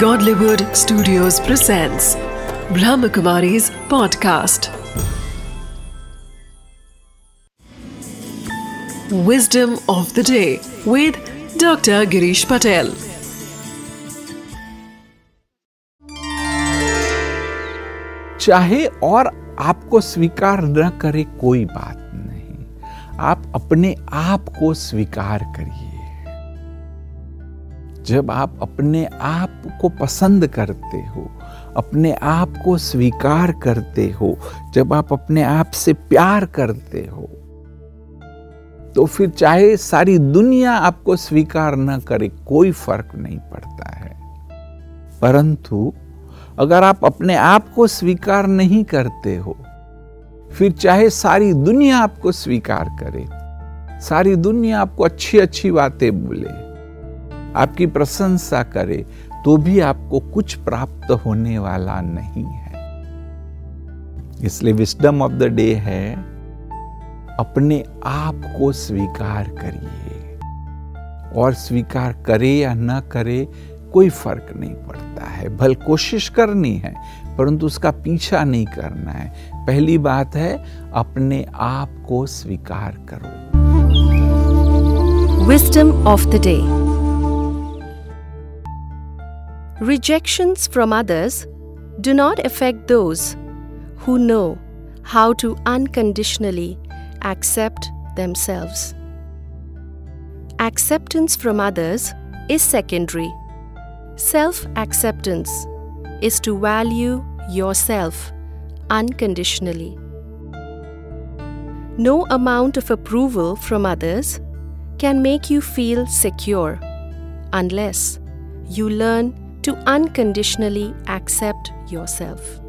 Godlywood Studios presents Brahmakumari's podcast. Wisdom of the day with Dr. Girish Patel. चाहे और आपको स्वीकार न करे कोई बात नहीं आप अपने आप को स्वीकार करिए जब आप अपने आप को पसंद करते हो, अपने आप को स्वीकार करते हो, जब आप अपने आप से प्यार करते हो तो फिर चाहे सारी दुनिया आपको स्वीकार न करे, कोई फ़र्क नहीं पड़ता है। परंतु अगर आप अपने आप को स्वीकार नहीं करते हो, फिर चाहे सारी दुनिया आपको स्वीकार करे, सारी दुनिया आपको अच्छी अच्छी बातें बोले आपकी प्रशंसा करे तो भी आपको कुछ प्राप्त होने वाला नहीं है। इसलिए विस्डम ऑफ़ द डे है, अपने आप को स्वीकार करिए। और स्वीकार करे या न करे, कोई फ़र्क नहीं पड़ता है। भल कोशिश करनी है, परंतु उसका पीछा नहीं करना है। पहली बात है, अपने आप को स्वीकार करो। Wisdom of the day Rejections from others do not affect those who know how to unconditionally accept themselves. Acceptance from others is secondary. Self acceptance is to value yourself unconditionally. No amount of approval from others can make you feel secure unless you learn to unconditionally accept yourself.